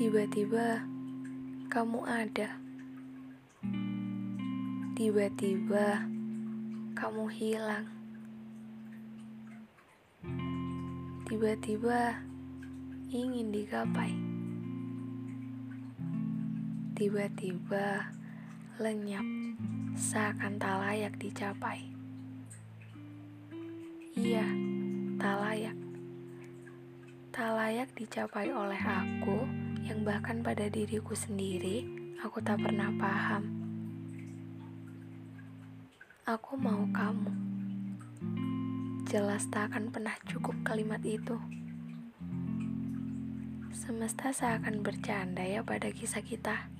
Tiba-tiba kamu ada. Tiba-tiba kamu hilang. Tiba-tiba ingin digapai. Tiba-tiba lenyap seakan tak layak dicapai. Iya, tak layak. Tak layak dicapai oleh aku yang bahkan pada diriku sendiri aku tak pernah paham. Aku mau kamu. Jelas tak akan pernah cukup kalimat itu. Semesta seakan bercanda ya pada kisah kita.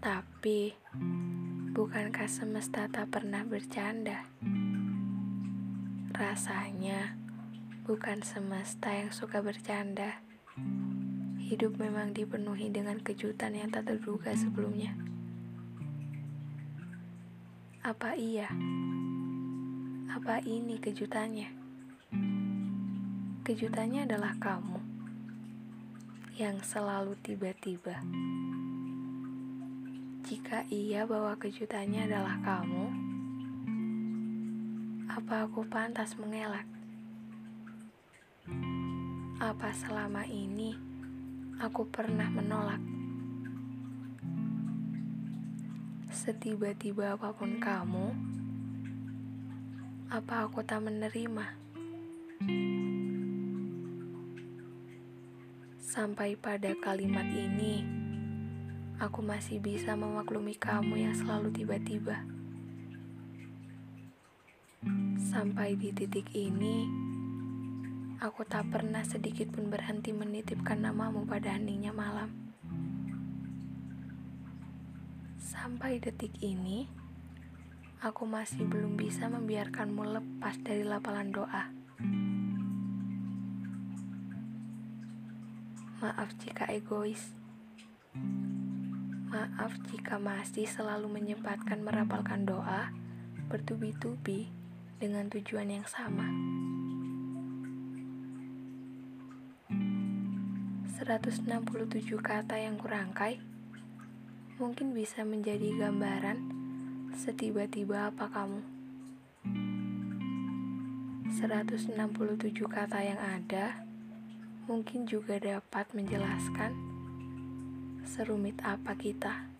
Tapi, bukankah semesta tak pernah bercanda? Rasanya, bukan semesta yang suka bercanda. Hidup memang dipenuhi dengan kejutan yang tak terduga sebelumnya. Apa iya? Apa ini kejutannya? Kejutannya adalah kamu yang selalu tiba-tiba. Jika iya bahwa kejutannya adalah kamu, apa aku pantas mengelak? Apa selama ini aku pernah menolak? Setiba-tiba apa pun kamu, apa aku tak menerima? Sampai pada kalimat ini, aku masih bisa memaklumi kamu yang selalu tiba-tiba. Sampai di titik ini, aku tak pernah sedikit pun berhenti menitipkan namamu pada heningnya malam. Sampai detik ini, aku masih belum bisa membiarkanmu lepas dari lapalan doa. Maaf jika egois. Maaf jika masih selalu menyempatkan merapalkan doa bertubi-tubi dengan tujuan yang sama. 167 kata yang kurangkai mungkin bisa menjadi gambaran setiba-tiba apa kamu. 167 kata yang ada mungkin juga dapat menjelaskan serumit apa kita.